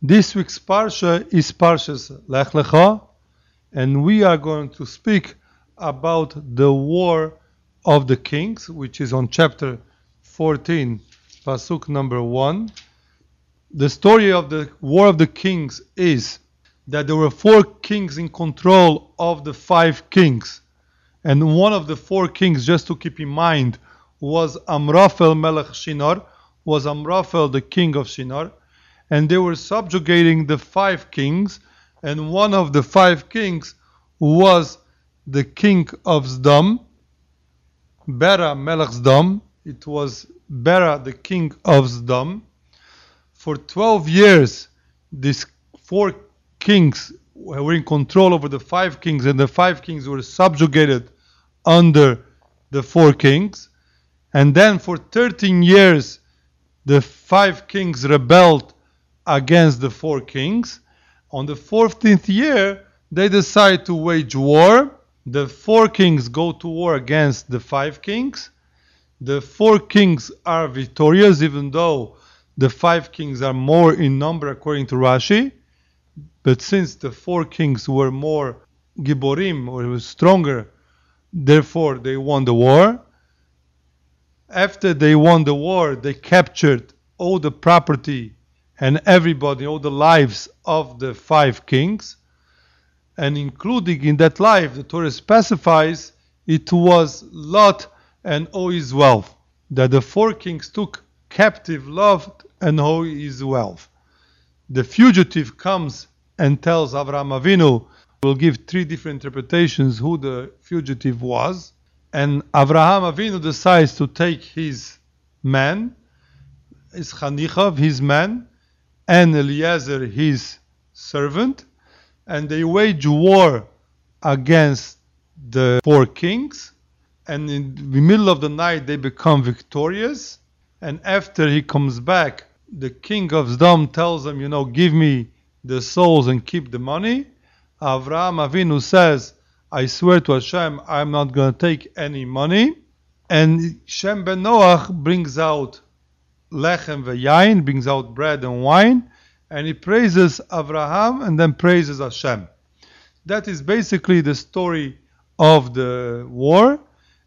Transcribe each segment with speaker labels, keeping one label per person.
Speaker 1: This week's Parsha is Parshas Lech Lecha, and we are going to speak about the War of the Kings, which is on chapter 14, Pasuk number 1. The story of the War of the Kings is that there were four kings in control of the five kings. And one of the four kings, just to keep in mind, was Amraphel Melech Shinar, was Amraphel the king of Shinar. And they were subjugating the five kings. And one of the five kings was the king of Zdom, Bera Melech Zdom. It was Bera the king of Zdom. For 12 years, these four kings were in control over the five kings, and the five kings were subjugated under the four kings. And then for 13 years, the five kings rebelled against the four kings. On the 14th year, they decide to wage war. The four kings go to war against the five kings. The four kings are victorious, even though the five kings are more in number, according to Rashi. But since the four kings were more giborim, or was stronger, therefore they won the war. After they won the war, they captured all the property and everybody, all the lives of the five kings. And including in that life, the Torah specifies it was Lot and all his wealth. That the four kings took captive Lot and all his wealth. The fugitive comes and tells Avraham Avinu, will give three different interpretations who the fugitive was. And Avraham Avinu decides to take his man, his Chanichav, his man, and Eliezer, his servant, and they wage war against the four kings. And in the middle of the night, they become victorious. And after he comes back, the king of Zdom tells them, you know, give me the souls and keep the money. Avraham Avinu says, I swear to Hashem, I'm not going to take any money. And Shem ben Noach brings out lechem ve'yain, brings out bread and wine, and he praises Avraham and then praises Hashem. That is basically the story of the war,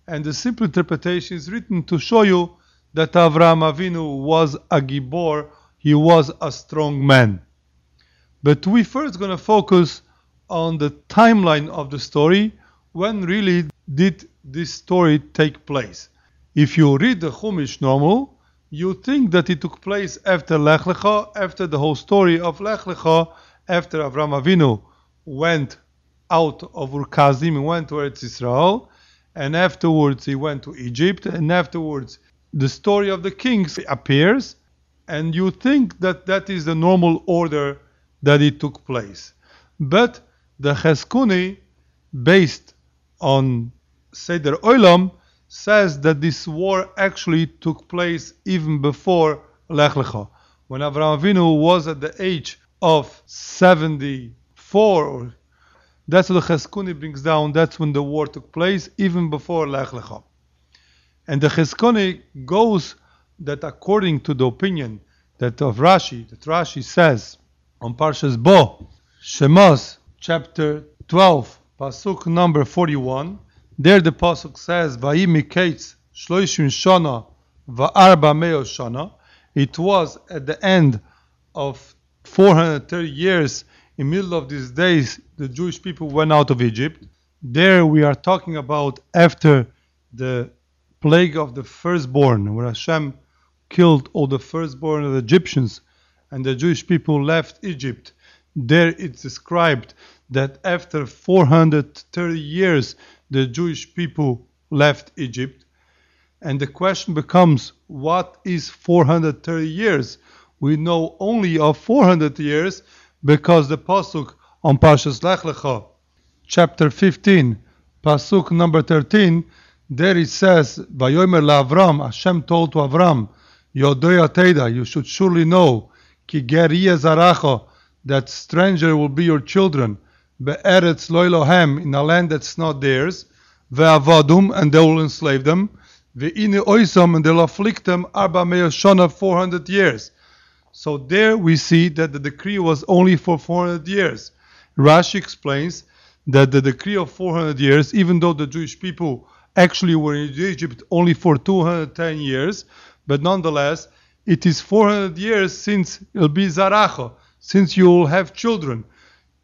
Speaker 1: and the simple interpretation is written to show you that Avraham Avinu was a gibor, he was a strong man. But we first going to focus on the timeline of the story. When really did this story take place? If you read the Chumash normal, you think that it took place after Lech Lecha, after the whole story of Lech Lecha, after Avram Avinu went out of Ur Kasdim and went towards Israel, and afterwards he went to Egypt, and afterwards the story of the kings appears, and you think that that is the normal order that it took place. But the Cheskuni, based on Seder Olam, says that this war actually took place even before Lech Lecha. When Avraham Avinu was at the age of 74, that's what the Cheskuni brings down, that's when the war took place, even before Lech Lecha. And the Cheskuni goes that according to the opinion that of Rashi, that Rashi says on Parshas Bo, Shemos, chapter 12, Pasuk number 41. There the Pasuk says, Vayim miketz shloishim shana va'arba meo shana. It was at the end of 430 years, in middle of these days, the Jewish people went out of Egypt. There we are talking about after the plague of the firstborn, where Hashem killed all the firstborn of the Egyptians and the Jewish people left Egypt. There it's described that after 430 years, the Jewish people left Egypt. And the question becomes what is 430 years? We know only of 400 years because the Pasuk on Pashas Lech Lecha, chapter 15, Pasuk number 13, there it says, Vayomer LaAvram, Hashem told to Avram, Yodoya Teda, you should surely know Ki zaracha, that stranger will be your children, be'eretz loilohem, in a land that's not theirs, ve'avadum, and they will enslave them, ve'ine oisam, and they'll afflict them arba shana, 400 years. So there we see that the decree was only for 400 years. Rashi explains that the decree of 400 years, even though the Jewish people actually were in Egypt only for 210 years, but nonetheless, it is 400 years since it'll be Zaracha, since you will have children.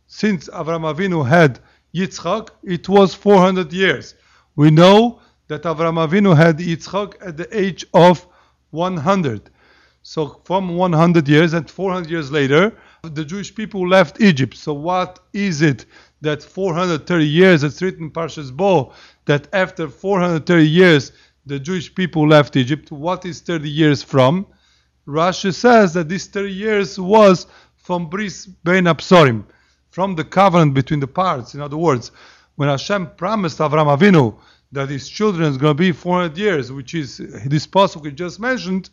Speaker 1: Since Avram Avinu had Yitzchak, it was 400 years. We know that Avram Avinu had Yitzchak at the age of 100. So from 100 years and 400 years later, the Jewish people left Egypt. So what is it that 430 years, it's written in Parshas Bo, that after 430 years, the Jewish people left Egypt. What is 30 years from? Rashi says that this 30 years was from Bris Ben Absorim, from the covenant between the parts. In other words, when Hashem promised Avram Avinu that his children is going to be 400 years, which is this pasuk we just mentioned,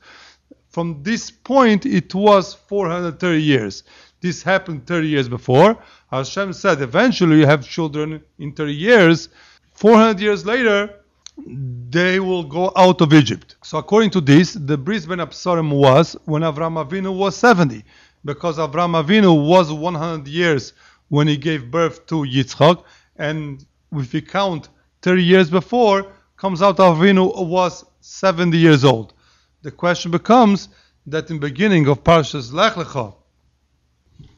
Speaker 1: from this point it was 430 years. This happened 30 years before. Hashem said, eventually you have children in 30 years. 400 years later, they will go out of Egypt. So according to this, the Bris Ben Absarim was when Avram Avinu was 70, because Avram Avinu was 100 years when he gave birth to Yitzchak, and if we count 30 years before, comes out Avinu was 70 years old. The question becomes that in beginning of Parshas Lech Lecha,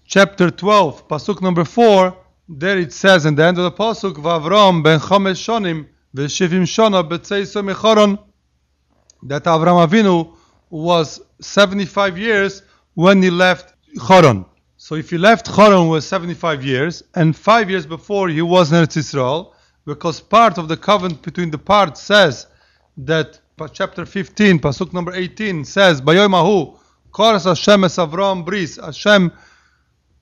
Speaker 1: chapter 12, pasuk number 4, there it says in the end of the pasuk, Vavram ben Chomesh Shonim v'shivim shona b'tzeiso mechoron, that Avram Avinu was 75 years when he left Choron. So if he left Choron was 75 years, and five years before he was in Eretz Yisrael, because part of the covenant between the parts says that chapter 15, pasuk number 18 says, Bayoim Ahu, Koras Hashem es Avram bris. Hashem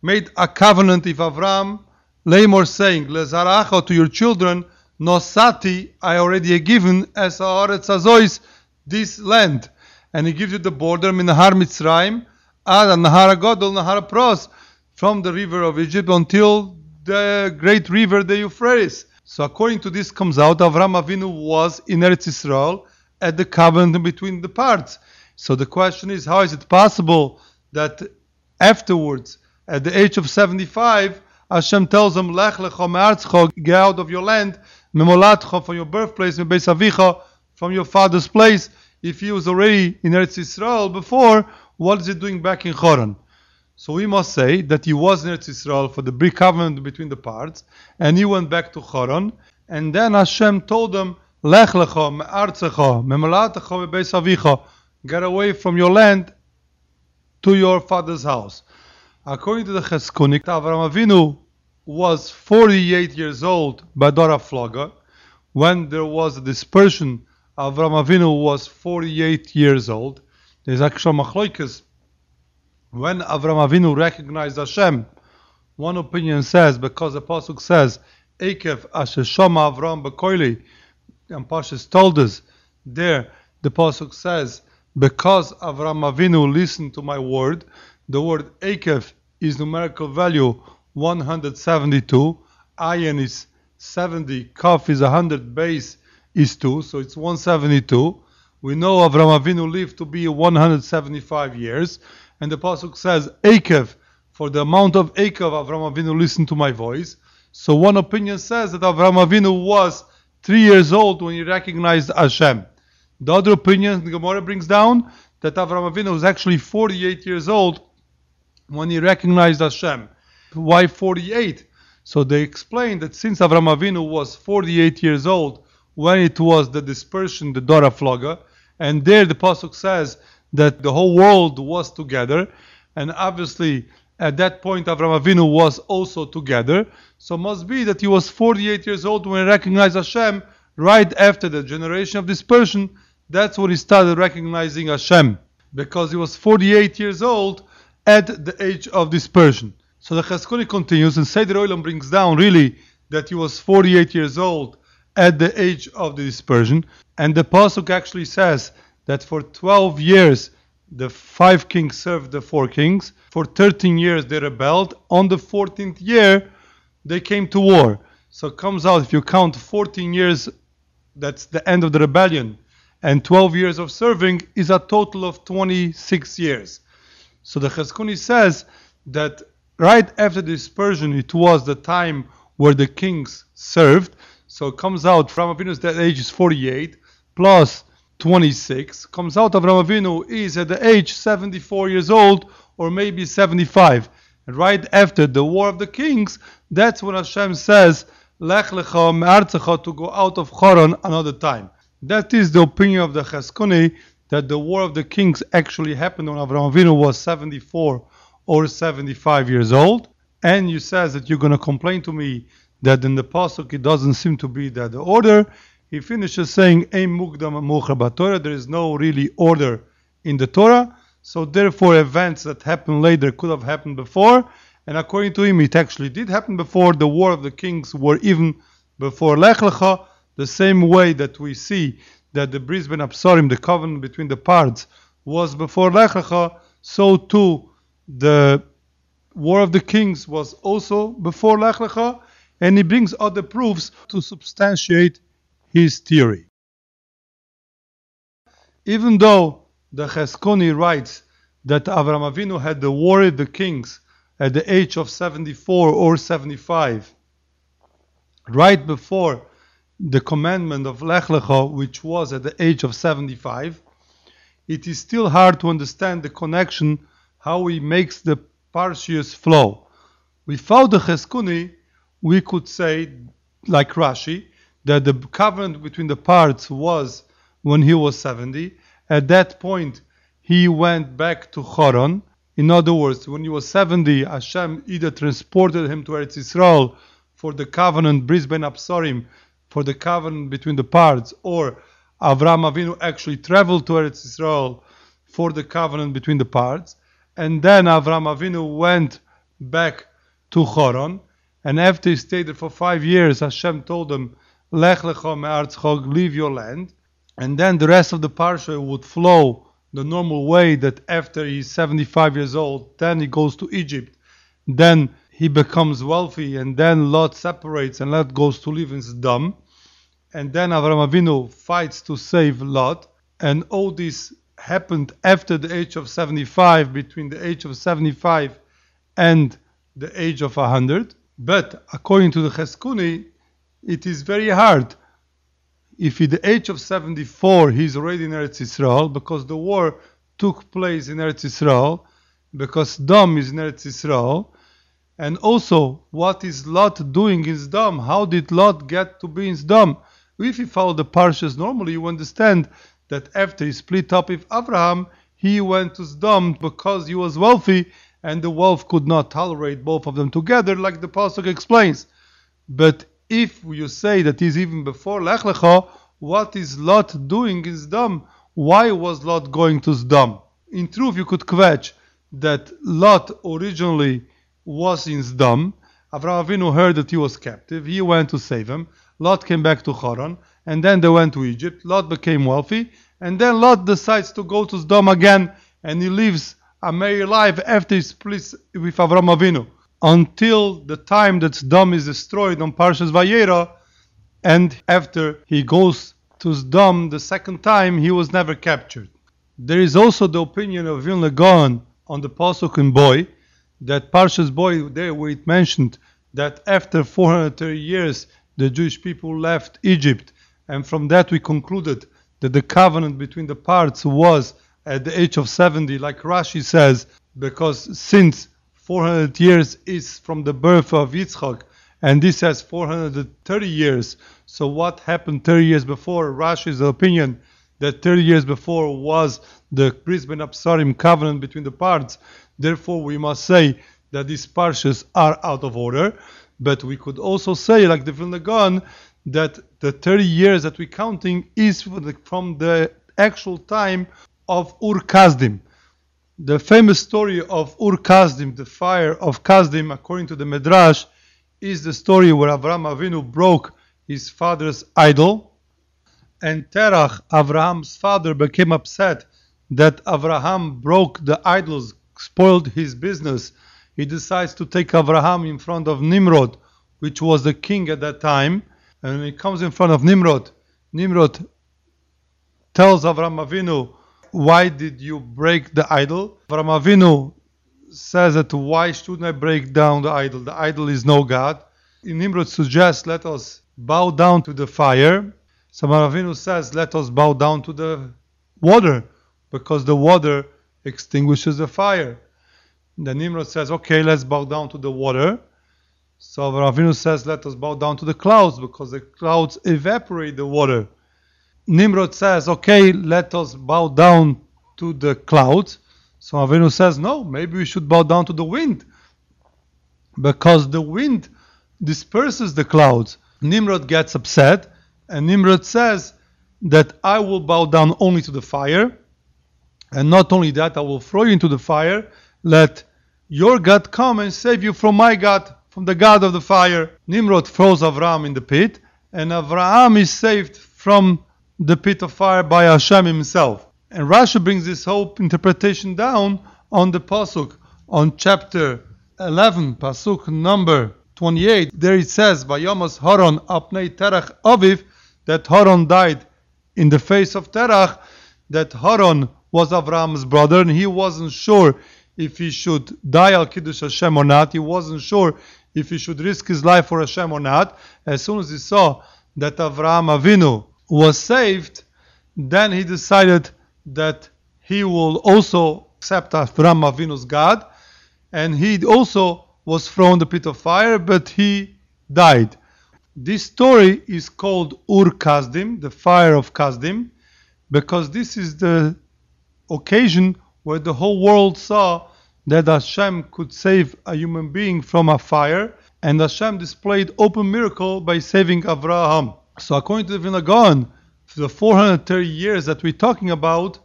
Speaker 1: made a covenant with Avram, Lamor saying, Lezaracha to your children, Nosati, I already given as Haaretz Azois, this land. And he gives you the border, Minahar Mitzrayim, Ad Nahar Godol, Nahar Pros, from the river of Egypt until the great river, the Euphrates. So according to this comes out, Avram Avinu was in Eretz Israel at the covenant between the parts. So the question is, how is it possible that afterwards, at the age of 75, Hashem tells him, Lech me'artzcha, get out of your land, memolatcha, from your birthplace, me'beis avicha, from your father's place. If he was already in Eretz Israel before, what is he doing back in Choron? So we must say that he was in Eretz Israel for the big covenant between the parts, and he went back to Choron, and then Hashem told him, Lech lecha me'artzecha, memolatecha me'beis avicha, get away from your land to your father's house. According to the Cheskunik, Avram Avinu was 48 years old by Dora Floga. When there was a dispersion, Avram Avinu was 48 years old. There's actually machloikas. When Avram Avinu recognized Hashem, one opinion says, because the Pasuk says, Ekev Asher Shama Avram Bekoili, and Pashas told us there, the Pasuk says, because Avram Avinu listened to my word, the word Ekev is numerical value 172, Ayin is 70, Kaf is 100, base is 2, so it's 172. We know Avram Avinu lived to be 175 years, and the Pasuk says, "Akev, for the amount of Akev Avram Avinu listened to my voice. So one opinion says that Avram Avinu was three years old when he recognized Hashem. The other opinion the Gemara brings down that Avram Avinu was actually 48 years old when he recognized Hashem. Why 48? So they explain that since Avram Avinu was 48 years old when it was the dispersion, the Dora Floga, and there the Pasuk says that the whole world was together, and obviously at that point Avram Avinu was also together, so must be that he was 48 years old when he recognized Hashem right after the generation of dispersion. That's when he started recognizing Hashem, because he was 48 years old at the age of dispersion. So the Cheskuni continues, and Seder Olam brings down really that he was 48 years old at the age of the dispersion. And the Pasuk actually says that for 12 years the five kings served the four kings. For 13 years they rebelled. On the 14th year they came to war. So it comes out, if you count 14 years, that's the end of the rebellion, and 12 years of serving is a total of 26 years. So the Cheskuni says that right after the dispersion, it was the time where the kings served. So it comes out from Avinu's that age is 48 plus 26. Comes out of Avinu is at the age 74 years old or maybe 75. And right after the war of the kings, that's when Hashem says, Lech lecha me'artzecha to go out of Choron another time. That is the opinion of the Cheskuni that the war of the kings actually happened when Avram Avinu was 74 or 75 years old. And you says that you're going to complain to me that in the pasuk it doesn't seem to be that the order. He finishes saying, "Ein mukdam Torah." There is no really order in the Torah. So therefore, events that happen later could have happened before. And according to him, it actually did happen before. The war of the kings were even before Lech Lecha, the same way that we see that the Bris Ben Absarim, the covenant between the parts, was before Lech Lecha, so too the war of the kings was also before Lech Lecha, and he brings other proofs to substantiate his theory. Even though the Cheskoni writes that Avram Avinu had war of the kings at the age of 74 or 75, right before the commandment of Lech Lecha, which was at the age of 75, it is still hard to understand the connection, how he makes the Parshias flow. Without the Cheskuni, we could say, like Rashi, that the covenant between the parts was when he was 70. At that point, he went back to Choron. In other words, when he was 70, Hashem either transported him to Eretz Yisrael for the covenant, Bris Ben Absarim, for the covenant between the parts, or Avram Avinu actually traveled to Eretz Yisrael for the covenant between the parts, and then Avram Avinu went back to Choron, and after he stayed there for five years, Hashem told him, Lech lecha me'artzchog, leave your land, and then the rest of the parsha would flow the normal way that after he's 75 years old, then he goes to Egypt, then he becomes wealthy, and then Lot separates and Lot goes to live in Sodom and then Avram Avinu fights to save Lot, and all this happened after the age of 75, between the age of 75 and the age of 100. But according to the Cheskuni, it is very hard. If at the age of 74 he's already in Eretz Israel, because the war took place in Eretz Israel, because Dom is in Eretz Israel, and also what is Lot doing in Dom? How did Lot get to be in Dom? If you follow the parshas normally, you understand that after he split up with Abraham, he went to Sodom because he was wealthy and the wealth could not tolerate both of them together, like the pasuk explains. But if you say that is even before Lech Lecha, what is Lot doing in Sodom? Why was Lot going to Sodom? In truth, you could kvetch that Lot originally was in Sodom. Avraham Avinu heard that he was captive. He went to save him. Lot came back to Haran, and then they went to Egypt. Lot became wealthy, and then Lot decides to go to Sodom again, and he lives a merry life after he splits with Avram Avinu until the time that Sodom is destroyed on Parshas Vayera, and after he goes to Sodom the second time, he was never captured. There is also the opinion of Vilna Gaon on the Pasuk in Boy, that Parshas Boy, there where it mentioned that after 430 years the Jewish people left Egypt, and from that we concluded that the covenant between the parts was at the age of 70, like Rashi says, because since 400 years is from the birth of Yitzchak, and this has 430 years. So what happened 30 years before? Rashi's opinion that 30 years before was the Bris Ben Absarim covenant between the parts. Therefore, we must say that these parshas are out of order. But we could also say, like the Vilna Gaon, that the 30 years that we're counting is from the actual time of Ur Kasdim. The famous story of Ur Kasdim, the fire of Kasdim, according to the Midrash, is the story where Avram Avinu broke his father's idol, and Terach, Avraham's father, became upset that Avraham broke the idols, spoiled his business, he decides to take Abraham in front of Nimrod, which was the king at that time. And when he comes in front of Nimrod, Nimrod tells Avraham Avinu, why did you break the idol? Ramavinu says that why shouldn't I break down the idol? The idol is no God. Nimrod suggests let us bow down to the fire. So Avram Avinu says let us bow down to the water because the water extinguishes the fire. Then Nimrod says okay let's bow down to the water. So Avram Avinu says let us bow down to the clouds because the clouds evaporate the water. Nimrod says, okay, let us bow down to the clouds. So Avinu says, no, maybe we should bow down to the wind because the wind disperses the clouds. Nimrod gets upset and Nimrod says that I will bow down only to the fire. And not only that, I will throw you into the fire. Let your God come and save you from my God, from the God of the fire. Nimrod throws Avram in the pit, and Avram is saved from the pit of fire by Hashem himself. And Rashi brings this whole interpretation down on the Pasuk, on chapter 11, Pasuk number 28. There it says, Vayomas Haron apnei Terach Aviv, that Haron died in the face of Terach, that Haron was Avram's brother, and he wasn't sure if he should die al Kiddush Hashem or not. He wasn't sure if he should risk his life for Hashem or not. As soon as he saw that Avram Avinu was saved, then he decided that he will also accept Avram Avinu's God, and he also was thrown the pit of fire, but he died. This story is called Ur Kasdim, the fire of Kasdim, because this is the occasion where the whole world saw that Hashem could save a human being from a fire, and Hashem displayed open miracle by saving Avraham. So according to the Vilna Gaon, the 430 years that we're talking about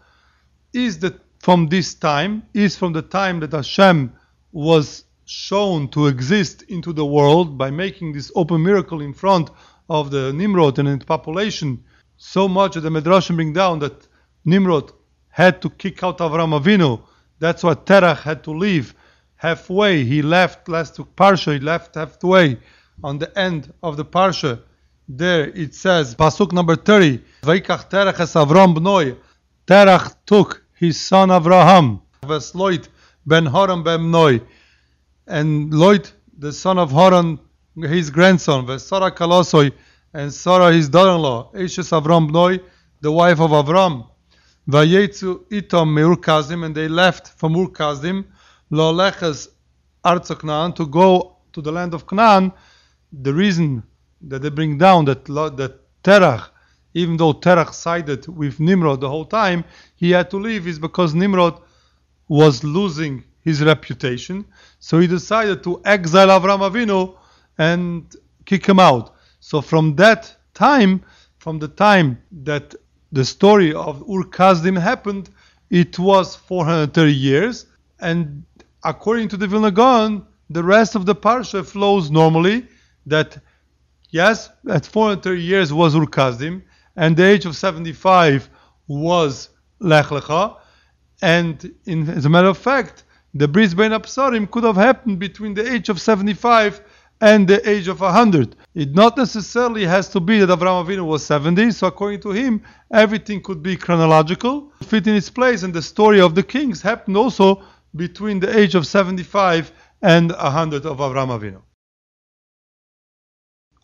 Speaker 1: is that from this time, is from the time that Hashem was shown to exist into the world by making this open miracle in front of the Nimrod and its population, so much that the Midrashim bring down that Nimrod had to kick out Avram Avinu. That's why Terach had to leave halfway. He left last to Parsha, he left halfway on the end of the Parsha there it says, Pasuk number 30, Vaikach Terach es Avram bnoi. Terach took his son Avraham, Vesloit ben Horan ben bnoi. And Loit, the son of Horan, his grandson, Vesara Kalosoi, and Sarah his daughter-in-law, Eshes Avram bnoi, the wife of Avram. Vayetzu itom meur Kazim, and they left from Ur Kazim, lo leches Artzok to go to the land of Canaan. The reason that they bring down that that Terach, even though Terach sided with Nimrod the whole time, he had to leave is because Nimrod was losing his reputation. So he decided to exile Avram Avinu and kick him out. So from that time, from the time that the story of Ur Kasdim happened, it was 430 years. And according to the Vilna Gaon, the rest of the parsha flows normally. That Yes, at 430 years was Ur Kasdim, and the age of 75 was Lech Lecha. And in, as a matter of fact, the Bris Bein Absarim could have happened between the age of 75 and the age of 100. It not necessarily has to be that Avraham Avinu was 70, so according to him, everything could be chronological, fit in its place, and the story of the kings happened also between the age of 75 and 100 of Avraham Avinu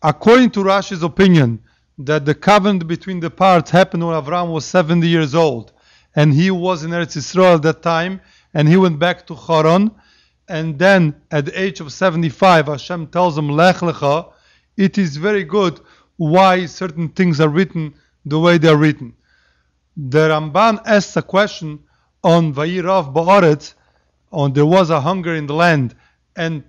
Speaker 1: according to Rashi's opinion, that the covenant between the parts happened when Avram was 70 years old, and he was in Eretz Yisrael at that time, and he went back to Haran, and then at the age of 75, Hashem tells him, Lech Lecha, it is very good why certain things are written the way they are written. The Ramban asks a question on Vayirav Ba'aretz, on there was a hunger in the land, and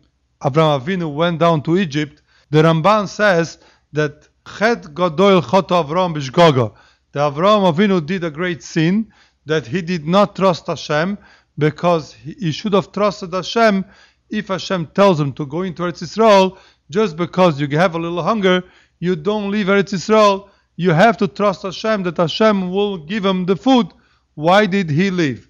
Speaker 1: Abraham Avinu went down to Egypt, the Ramban says that Chet Gadol Chot Avram Bishgoga. The Avram Avinu did a great sin that he did not trust Hashem because he should have trusted Hashem if Hashem tells him to go into Eretz Yisrael just because you have a little hunger, you don't leave Eretz Yisrael. You have to trust Hashem that Hashem will give him the food. Why did he leave?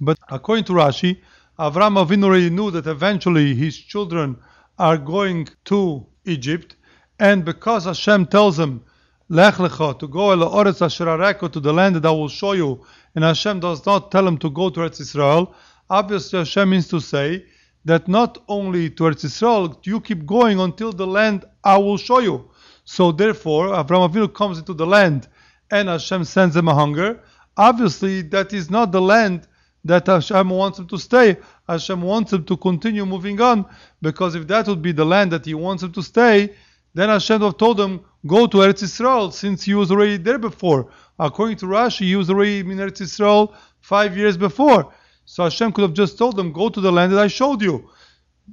Speaker 1: But according to Rashi, Avram Avinu already knew that eventually his children are going to Egypt, and because Hashem tells him, Lech lecha, to go to the land that I will show you, and Hashem does not tell him to go to Eretz Israel, obviously Hashem means to say that not only to Eretz Israel, you keep going until the land I will show you. So therefore, Avraham Avinu comes into the land and Hashem sends him a hunger. Obviously, that is not the land that Hashem wants him to stay. Hashem wants him to continue moving on because if that would be the land that he wants him to stay, then Hashem would have told him, go to Eretz Israel since he was already there before. According to Rashi, he was already in Eretz Israel five years before. So Hashem could have just told him, go to the land that I showed you.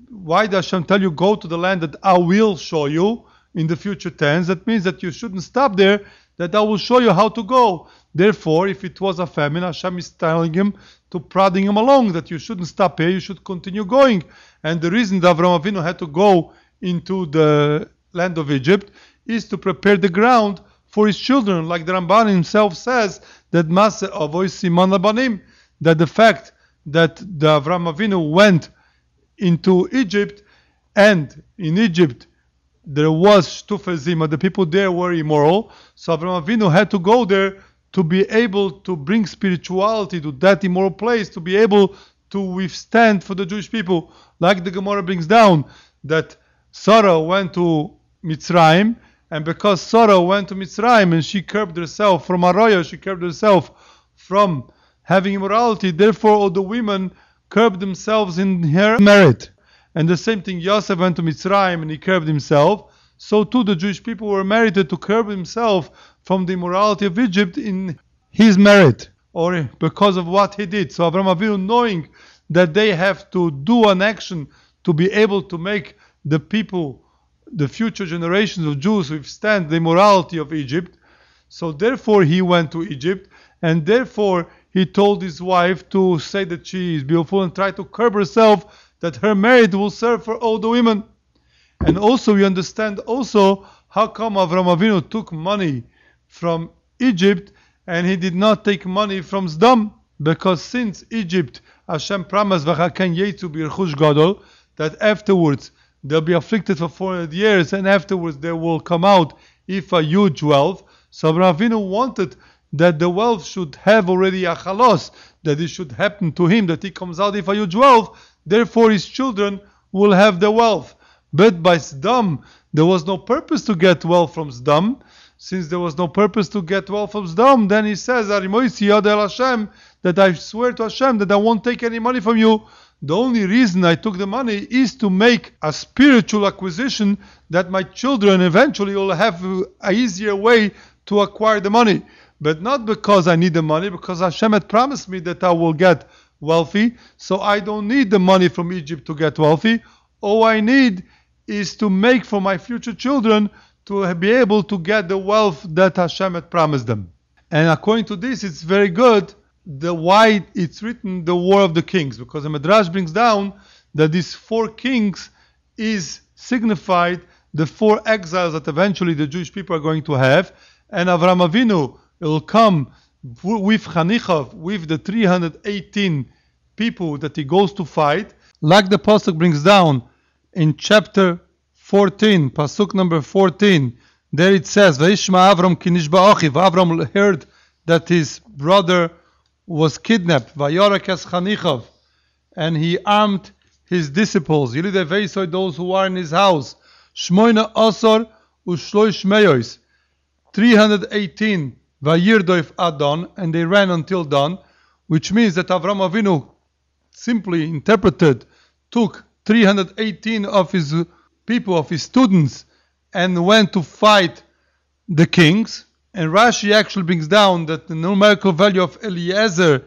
Speaker 1: Why did Hashem tell you, go to the land that I will show you in the future tense? That means that you shouldn't stop there, that I will show you how to go. Therefore, if it was a famine, Hashem is telling him to prodding him along, that you shouldn't stop here, you should continue going. And the reason that Avram Avinu had to go into the land of Egypt is to prepare the ground for his children. Like the Ramban himself says, that Masa Avoy Siman Labanim, that the fact that the Avram Avinu went into Egypt and in Egypt there was Shtufezima, the people there were immoral, so Avram Avinu had to go there to be able to bring spirituality to that immoral place, to be able to withstand for the Jewish people, like the Gemara brings down that Sarah went to Mitzrayim, and because Sarah went to Mitzrayim and she curbed herself from Araya, she curbed herself from having immorality, therefore all the women curbed themselves in her merit. And the same thing, Yosef went to Mitzrayim and he curbed himself. So too the Jewish people were merited to curb himself from the immorality of Egypt in his merit or because of what he did. So Abraham Avinu, knowing that they have to do an action to be able to make the people, the future generations of Jews withstand the immorality of Egypt, so therefore he went to Egypt, and therefore he told his wife to say that she is beautiful and try to curb herself that her merit will serve for all the women. And also we understand also how come Avram Avinu took money from Egypt and he did not take money from Zdam because since Egypt Hashem promised Gadol that afterwards they'll be afflicted for 400 years and afterwards they will come out if a huge wealth. So Avram wanted that the wealth should have already a chalos, that it should happen to him, that he comes out if a huge wealth, therefore his children will have the wealth. But by Sdam, there was no purpose to get wealth from Sdam. Since there was no purpose to get wealth from Sdam, then he says, Hashem, that I swear to Hashem that I won't take any money from you. The only reason I took the money is to make a spiritual acquisition that my children eventually will have a easier way to acquire the money but not because I need the money, because Hashem had promised me that I will get wealthy. So I don't need the money from Egypt to get wealthy. All I need is to make for my future children to be able to get the wealth that Hashem had promised them. And according to this, it's very good the why it's written the war of the kings, because the Midrash brings down that these four kings is signified the four exiles that eventually the Jewish people are going to have, and Avram Avinu will come with Chanichov, with the 318 people that he goes to fight, like the Pasuk brings down in chapter 14, Pasuk number 14. There it says, Vaishma Avram kinishba ochiv. Avram heard that his brother was kidnapped, Vayorakes Chanichov, and he armed his disciples, Yilidei those who are in his house, Shmoina Osor Ushloish Meyois, 318 Vayirdoif Adon, and they ran until dawn, which means that Avram Avinu simply interpreted, took 318 of his people, of his students, and went to fight the kings. And Rashi actually brings down that the numerical value of Eliezer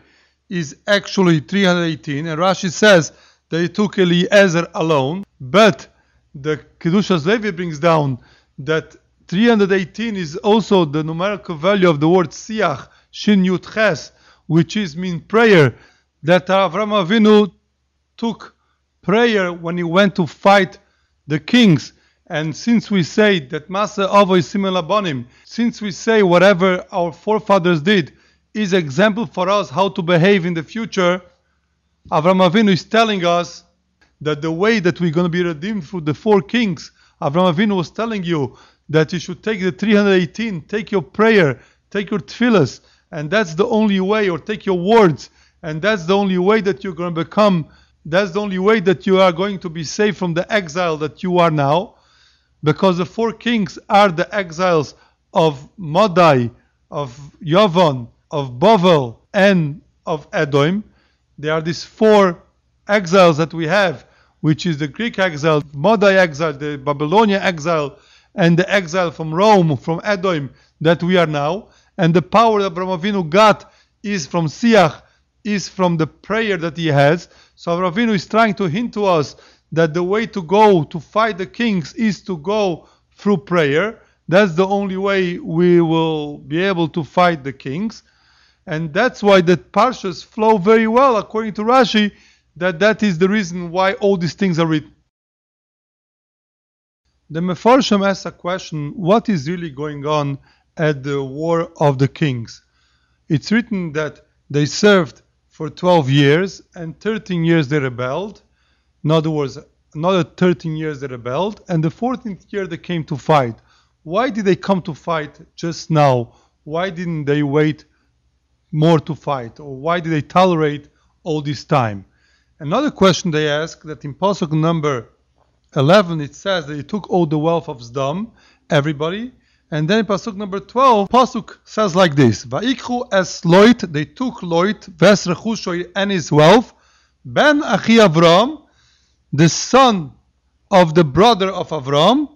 Speaker 1: is actually 318. And Rashi says that he took Eliezer alone. But the Kedushas Levi brings down that 318 is also the numerical value of the word siach, shin yud ches, which is mean prayer, that Avram Avinu took prayer when he went to fight the kings. And since we say that Masa Avoy Siman Bonim, since we say whatever our forefathers did is example for us how to behave in the future, Avram Avinu is telling us that the way that we're going to be redeemed through the four kings, Avram Avinu was telling you that you should take the 318, take your prayer, take your tefillahs, and that's the only way, or take your words, and that's the only way that you're going to become, that's the only way that you are going to be saved from the exile that you are now, because the four kings are the exiles of Madai, of Yavon, of Bavel, and of Edom. There are these four exiles that we have, which is the Greek exile, Madai exile, the Babylonian exile, and the exile from Rome, from Edom, that we are now. And the power that Abraham got is from Siach, is from the prayer that he has. So Abraham Avinu is trying to hint to us that the way to go to fight the kings is to go through prayer. That's the only way we will be able to fight the kings. And that's why the parshas flow very well, according to Rashi, that that is the reason why all these things are written. The Mefarshim asks a question, what is really going on at the War of the Kings? It's written that they served for 12 years and 13 years they rebelled. In other words, another 13 years they rebelled, and the 14th year they came to fight. Why did they come to fight just now? Why didn't they wait more to fight? Or why did they tolerate all this time? Another question they ask that in Pasuk number 11 it says that he took all the wealth of Zdom, everybody. And then Pasuk number 12, Pasuk says like this Vaikhu es Loit, they took Loit, Ves Rechushoy and his wealth, Ben Achi Avram, the son of the brother of Avram,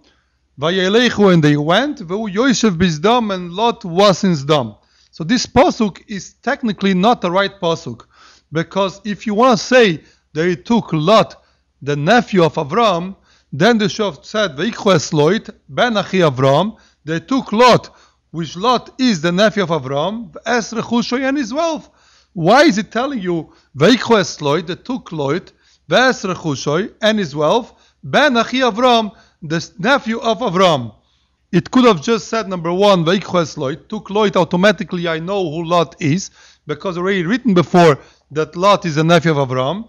Speaker 1: Vayelechu, and they went, Veu Yoshev Bizdam, and Lot was in Zdom. So this Pasuk is technically not the right Pasuk. Because if you want to say they took Lot, the nephew of Avram, then the Shov said, Vaikhu es Loit, ben Achi Avram, they took Lot, which Lot is the nephew of Avram, Es Rechushoy and his wealth. Why is it telling you, Veikhu Loit, they took Lot, Ves Rechushoy and his wealth, ben Achi Avram, the nephew of Avram. It could have just said number one, Loit, took Lot automatically, I know who Lot is, because already written before that Lot is a nephew of Avram.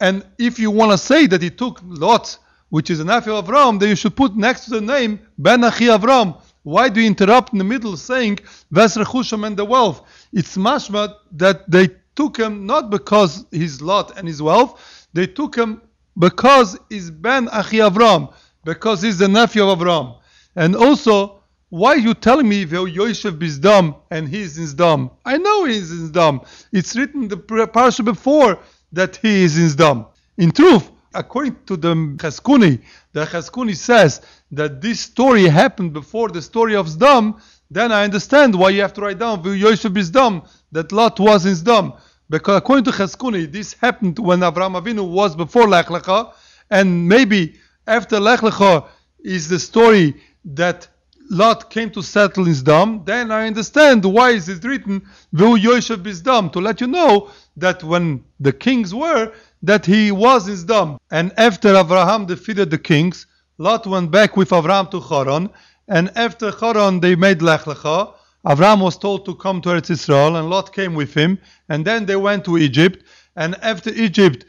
Speaker 1: And if you want to say that he took Lot, which is a nephew of Avram, that you should put next to the name Ben Achi Avram. Why do you interrupt in the middle saying Vesrechusham and the wealth? It's mashma that they took him not because his Lot and his wealth, they took him because he's Ben Achi Avram, because he's the nephew of Avram. And also, why are you telling me that Yoshev Bisdom and he's in Zdam? I know he's in Zdam. It's written the parsha before that he is in Zdam. In truth, according to the Cheskuni, the Cheskuni says that this story happened before the story of Zdam, then I understand why you have to write down Yoshev Bisdom, that Lot was in Zdam. Because according to Cheskuni, this happened when Avraham Avinu was before Lech Lecha, and maybe after Lech Lecha is the story that Lot came to settle in Zdam, then I understand why is it written Vu Yoshev Bizdam to let you know that when the kings were, that he was in Zdam. And after Abraham defeated the kings, Lot went back with Abraham to Haran, and after Haran they made Lech Lecha. Abraham was told to come to Eretz Israel, and Lot came with him, and then they went to Egypt, and after Egypt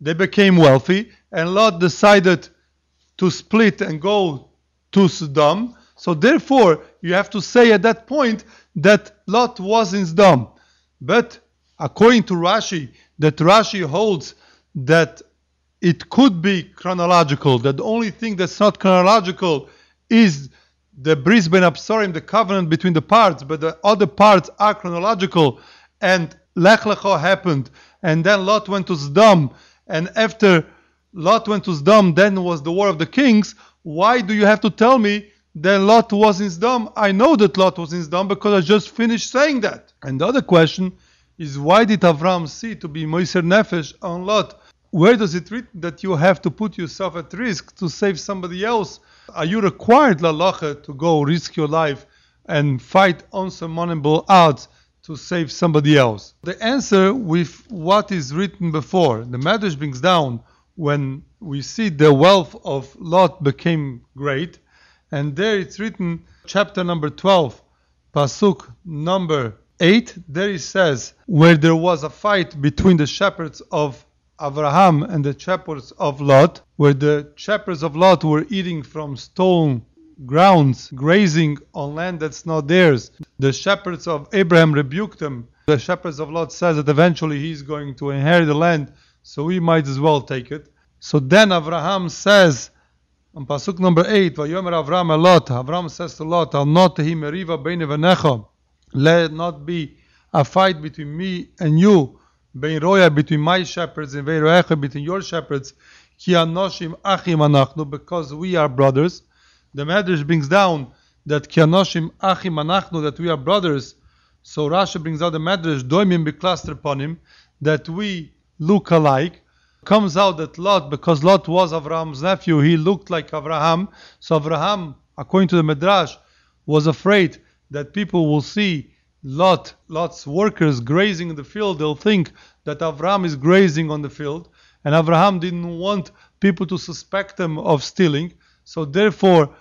Speaker 1: they became wealthy, and Lot decided to split and go to Sodom so therefore, you have to say at that point that Lot was in Sdom. But according to Rashi, that Rashi holds that it could be chronological, that the only thing that's not chronological is the Bris Ben Absarim, the covenant between the parts, but the other parts are chronological, and Lech Lecha happened, and then Lot went to Sdom, and after Lot went to Sdom, then was the war of the kings. Why do you have to tell me that Lot was in Sdom. I know that Lot was in Sdom because I just finished saying that. And the other question is why did Avram see to be Moiser Nefesh on Lot? Where does it written that you have to put yourself at risk to save somebody else? Are you required, Lalacha, to go risk your life and fight unsurmountable odds to save somebody else? The answer with what is written before. The Medrash brings down when we see the wealth of Lot became great, and there it's written, chapter number 12, Pasuk number 8, there it says, where there was a fight between the shepherds of Abraham and the shepherds of Lot, where the shepherds of Lot were eating from stone grounds, grazing on land that's not theirs. The shepherds of Abraham rebuked them. The shepherds of Lot says that eventually he's going to inherit the land, so we might as well take it. So then Abraham says, on Pasuk number 8, Vayomer Avram Lot, Avram says to Lot, Al not hi meriva v'necha, let it not be a fight between me and you, bein roya, between my shepherds, and between your shepherds, ki anoshim achim anachnu, because we are brothers. The Medrash brings down that ki anoshim achim anachnu, that we are brothers. So Rashi brings out the Medrash, doimim biklaster ponim, that we look alike comes out that Lot, because Lot was Avraham's nephew, he looked like Avraham. So Avraham, according to the Midrash, was afraid that people will see Lot, Lot's workers grazing in the field. They'll think that Avraham is grazing on the field. And Avraham didn't want people to suspect him of stealing. So therefore,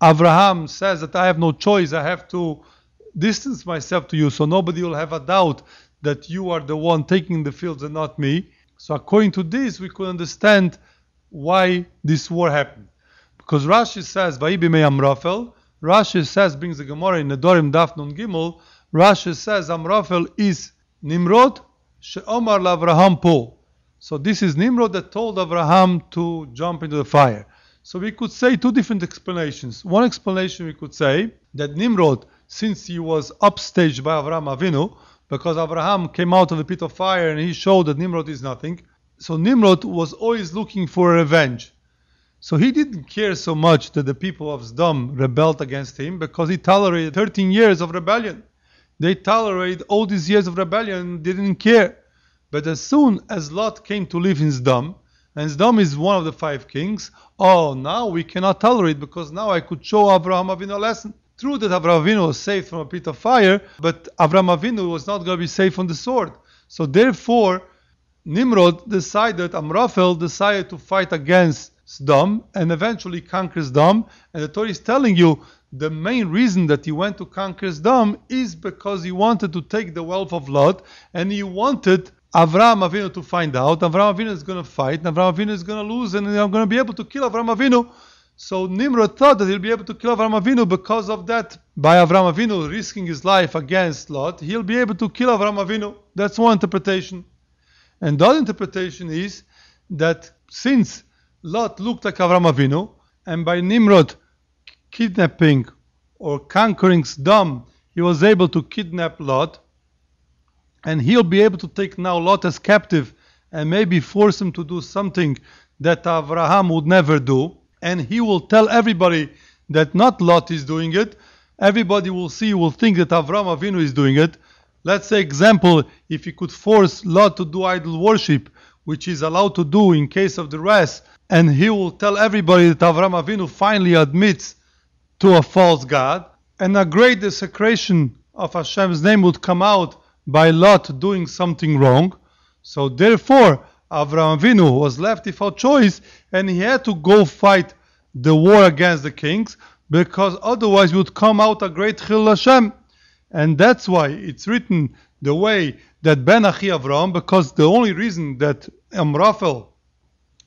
Speaker 1: Avraham says that I have no choice. I have to distance myself to you so nobody will have a doubt that you are the one taking the fields and not me. So according to this, we could understand why this war happened. Because Rashi says, Vaibime Amrafel, Rashi says, brings the Gemara in Nedorim Daf Nun Gimel, Rashi says Amrafel is Nimrod, She'omar Lavraham Po. So this is Nimrod that told Abraham to jump into the fire. So we could say two different explanations. One explanation we could say that Nimrod, since he was upstaged by Avraham Avinu, because Abraham came out of the pit of fire and he showed that Nimrod is nothing. So Nimrod was always looking for revenge. So he didn't care so much that the people of Sdom rebelled against him because he tolerated 13 years of rebellion. They tolerated all these years of rebellion, didn't care. But as soon as Lot came to live in Sdom, and Sdom is one of the five kings, oh, now we cannot tolerate because now I could show Abraham Avinu a lesson. True that Avraham Avinu was saved from a pit of fire, but Avraham Avinu was not going to be saved from the sword. So therefore, Nimrod decided, Amraphel decided to fight against Sdom and eventually conquer Sdom. And the Torah is telling you the main reason that he went to conquer Sdom is because he wanted to take the wealth of Lot and he wanted Avraham Avinu to find out. Avraham Avinu is going to fight, and Avraham Avinu is going to lose, and I'm going to be able to kill Avraham Avinu. So Nimrod thought that he'll be able to kill Avram Avinu because of that. By Avram Avinu risking his life against Lot, he'll be able to kill Avram Avinu. That's one interpretation. And the other interpretation is that since Lot looked like Avram Avinu, and by Nimrod kidnapping or conquering Sdom, he was able to kidnap Lot, and he'll be able to take now Lot as captive and maybe force him to do something that Avraham would never do and he will tell everybody that not Lot is doing it. Everybody will see, will think that Avram Avinu is doing it. Let's say, example, if he could force Lot to do idol worship, which is allowed to do in case of the rest, and he will tell everybody that Avram Avinu finally admits to a false god, and a great desecration of Hashem's name would come out by Lot doing something wrong. So therefore, Avram Avinu was left without choice and he had to go fight the war against the kings because otherwise would come out a great Chil Hashem. And that's why it's written the way that Ben Achi Avram, because the only reason that Amraphel,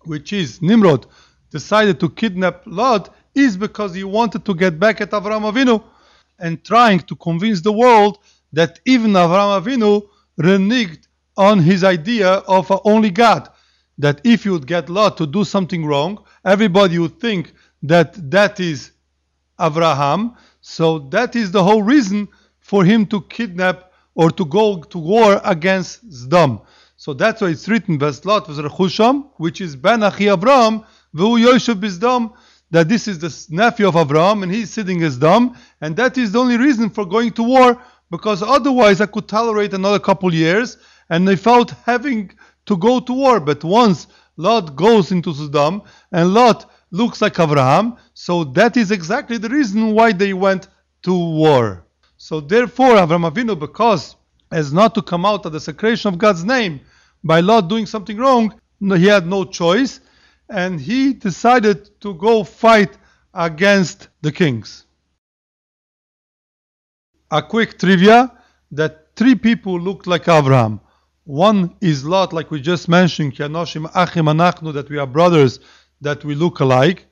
Speaker 1: which is Nimrod, decided to kidnap Lot is because he wanted to get back at Avram Avinu and trying to convince the world that even Avram Avinu reneged on his idea of only God. That if you would get Lot to do something wrong, everybody would think that that is Abraham. So that is the whole reason for him to kidnap or to go to war against Sdom. So that's why it's written, Lot was Rechusham, which is Ben Achi Abraham, V'hu Yoshev Bisdom, that this is the nephew of Abraham and he's sitting as Dom, and that is the only reason for going to war, because otherwise I could tolerate another couple years and felt having to go to war. But once Lot goes into Sodom and Lot looks like Abraham, so that is exactly the reason why they went to war. So therefore, Avraham Avinu, because as not to come out of the secretion of God's name by Lot doing something wrong, he had no choice, and he decided to go fight against the kings. A quick trivia that three people looked like Abraham. One is Lot, like we just mentioned, Kianoshim Achim Anachnu, that we are brothers, that we look alike.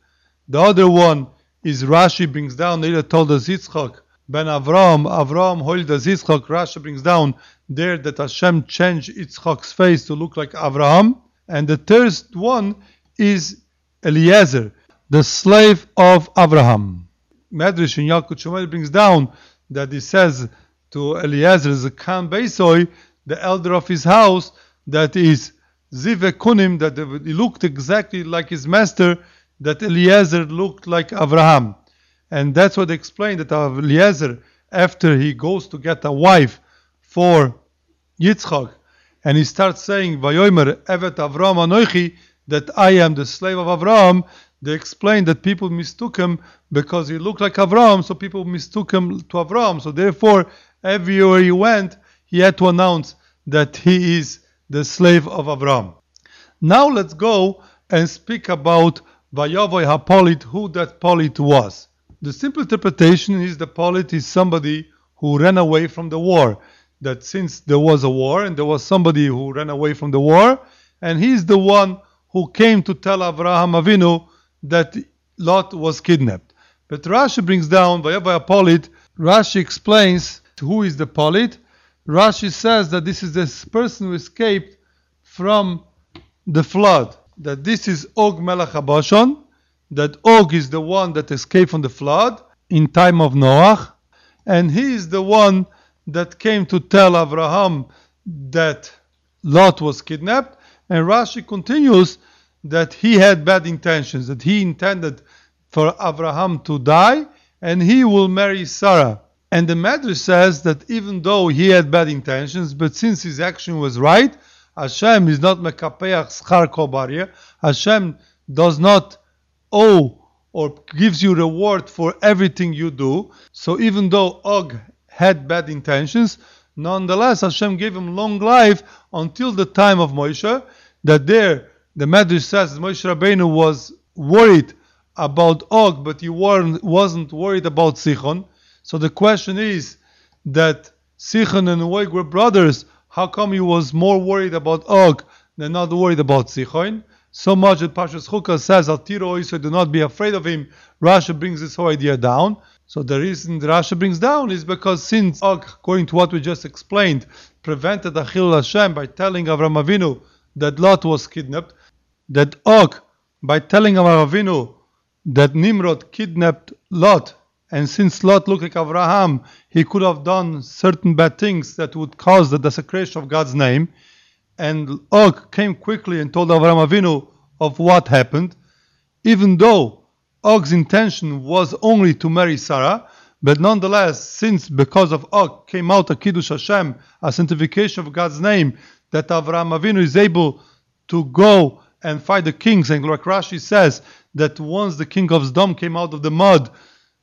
Speaker 1: The other one is Rashi brings down, Leila told us Yitzchak, Ben Avram, Avram hold the Yitzchak, Rashi brings down there that Hashem changed Yitzchak's face to look like Avraham. And the third one is Eliezer, the slave of Abraham. Medrash in Yalkut Shmuel brings down that he says to Eliezer, Zakan Beisoy, the elder of his house, that is Zive Kunim, that he looked exactly like his master, that Eliezer looked like Abraham. And that's what explained that Eliezer, after he goes to get a wife for Yitzchak, and he starts saying, Vayomer Evet Avram Anoichi, that I am the slave of Avram, they explained that people mistook him because he looked like Avram, so people mistook him to Avram. So therefore, everywhere he went, he had to announce that he is the slave of Avram. Now let's go and speak about Vayavoy HaPolit, who that Polit was. The simple interpretation is the Polit is somebody who ran away from the war. That since there was a war and there was somebody who ran away from the war, and he's the one who came to tell Abraham Avinu that Lot was kidnapped. But Rashi brings down Vayavoy HaPolit. Rashi explains who is the Polit. Rashi says that this is this person who escaped from the flood. That this is Og Melech Habashon. That Og is the one that escaped from the flood in time of Noah, and he is the one that came to tell Abraham that Lot was kidnapped. And Rashi continues that he had bad intentions, that he intended for Abraham to die, and he will marry Sarah. And the Medrash says that even though he had bad intentions, but since his action was right, Hashem is not mekapeach schar kobaria. Hashem does not owe or gives you reward for everything you do. So even though Og had bad intentions, nonetheless Hashem gave him long life until the time of Moshe. That there, the Medrash says Moshe Rabbeinu was worried about Og, but he wasn't worried about Sichon. So the question is that Sichon and Og were brothers. How come he was more worried about Og than not worried about Sichon? So much that Pashas Chukah says, Al tiro so do not be afraid of him. Rashi brings this whole idea down. So the reason Rashi brings down is because since Og, according to what we just explained, prevented Achil Hashem by telling Avram Avinu that Lot was kidnapped, that Og, by telling Avinu that Nimrod kidnapped Lot, and since Lot looked like Abraham, he could have done certain bad things that would cause the desecration of God's name. And Og came quickly and told Abraham Avinu of what happened, even though Og's intention was only to marry Sarah, but nonetheless, since because of Og came out a Kiddush Hashem, a sanctification of God's name, that Avraham Avinu is able to go and fight the kings. And like Rashi says, that once the king of Sdom came out of the mud,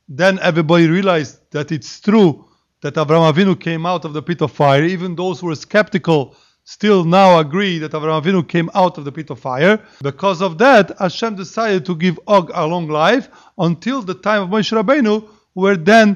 Speaker 1: then everybody realized that it's true that Avraham Avinu came out of the pit of fire. Even those who were skeptical still now agree that Avraham Avinu came out of the pit of fire. Because of that, Hashem decided to give Og a long life until the time of Moshe Rabbeinu, where then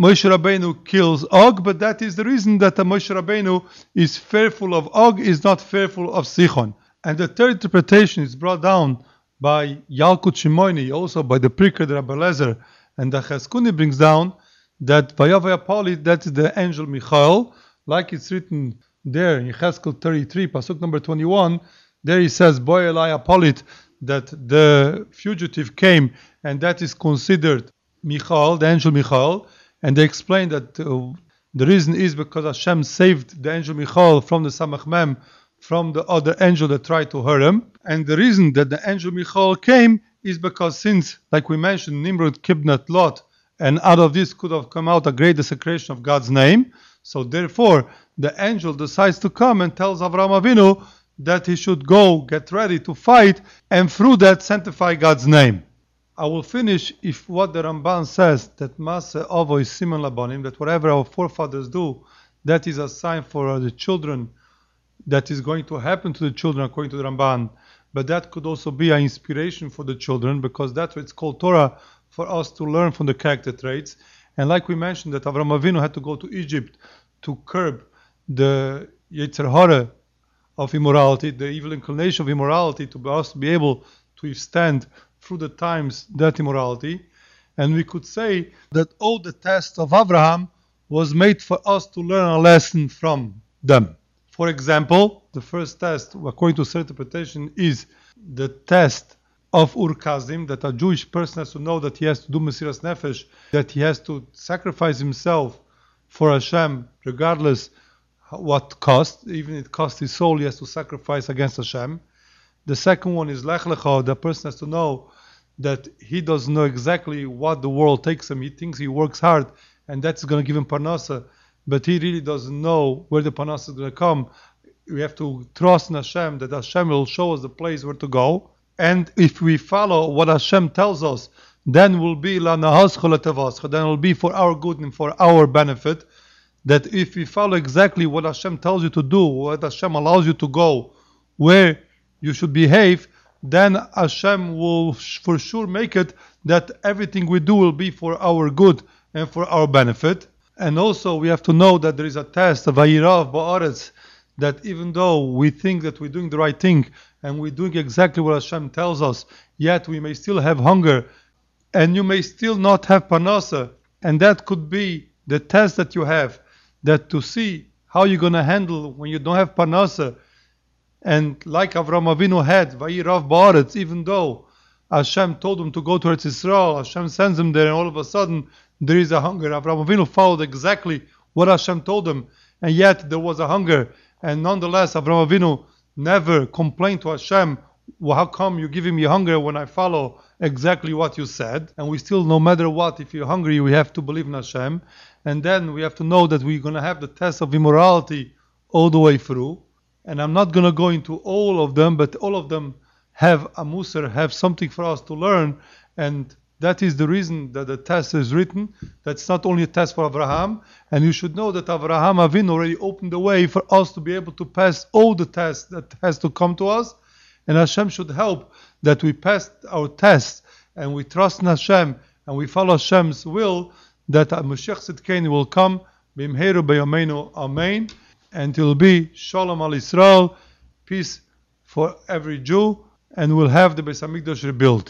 Speaker 1: Moshe Rabbeinu kills Og, but that is the reason that Moshe Rabbeinu is fearful of Og, is not fearful of Sichon. And the third interpretation is brought down by Yalkut Shimoni, also by the the Rabbi Lezer, and the Cheskuni brings down that Vayavoy HaPolit, that is the angel Michael, like it's written there in Cheskel 33, Pasuk number 21, there he says, Boy Elia Polit, that the fugitive came, and that is considered Michael, the angel Michael, and they explain that uh, the reason is because Hashem saved the angel Michael from the Samach Mem, from the other angel that tried to hurt him. And the reason that the angel Michael came is because since, like we mentioned, Nimrod kidnapped Lot, and out of this could have come out a great desecration of God's name. So therefore, the angel decides to come and tells Avram Avinu that he should go get ready to fight, and through that sanctify God's name. I will finish if what the Ramban says that Masa Ovo is Siman Labonim, that whatever our forefathers do, that is a sign for the children that is going to happen to the children according to the Ramban. But that could also be an inspiration for the children because that's what it's called Torah for us to learn from the character traits. And like we mentioned, that Avram Avinu had to go to Egypt to curb the Yetzer Hara of immorality, the evil inclination of immorality, to us be able to withstand through the times that immorality. And we could say that all the tests of Abraham was made for us to learn a lesson from them. For example, the first test, according to certain interpretation, is the test of Ur Kasdim, that a Jewish person has to know that he has to do Mesiras Nefesh, that he has to sacrifice himself for Hashem, regardless what cost, even if it costs his soul, he has to sacrifice against Hashem. The second one is Lech Lecha, the person has to know that he doesn't know exactly what the world takes him. He thinks he works hard and that's going to give him Parnasa, but he really doesn't know where the Parnasa is going to come. We have to trust in Hashem that Hashem will show us the place where to go. And if we follow what Hashem tells us, then will be then it will be for our good and for our benefit. That if we follow exactly what Hashem tells you to do, what Hashem allows you to go, where you should behave, then Hashem will for sure make it that everything we do will be for our good and for our benefit. And also we have to know that there is a test of Vayirav Ba'aretz that even though we think that we're doing the right thing and we're doing exactly what Hashem tells us, yet we may still have hunger and you may still not have Parnasa. And that could be the test that you have, that to see how you're going to handle when you don't have Parnasa. And like Avram Avinu had, Vayirav Ba'aretz, even though Hashem told him to go towards Israel, Hashem sends him there and all of a sudden there is a hunger. Avram Avinu followed exactly what Hashem told him and yet there was a hunger and nonetheless, Avraham Avinu never complained to Hashem, well, how come you're giving me hunger when I follow exactly what you said? And we still, no matter what, if you're hungry, we have to believe in Hashem. And then we have to know that we're going to have the test of immorality all the way through. And I'm not going to go into all of them, but all of them have a musar, have something for us to learn. And that is the reason that the test is written. That's not only a test for Abraham, and you should know that Abraham Avin already opened the way for us to be able to pass all the tests that has to come to us, and Hashem should help that we pass our tests and we trust in Hashem and we follow Hashem's will that Mashiach Tzidkenu will come. Bimheru b'yameinu amen, and it will be Shalom al Israel, peace for every Jew, and we'll have the Beis Hamikdash rebuilt.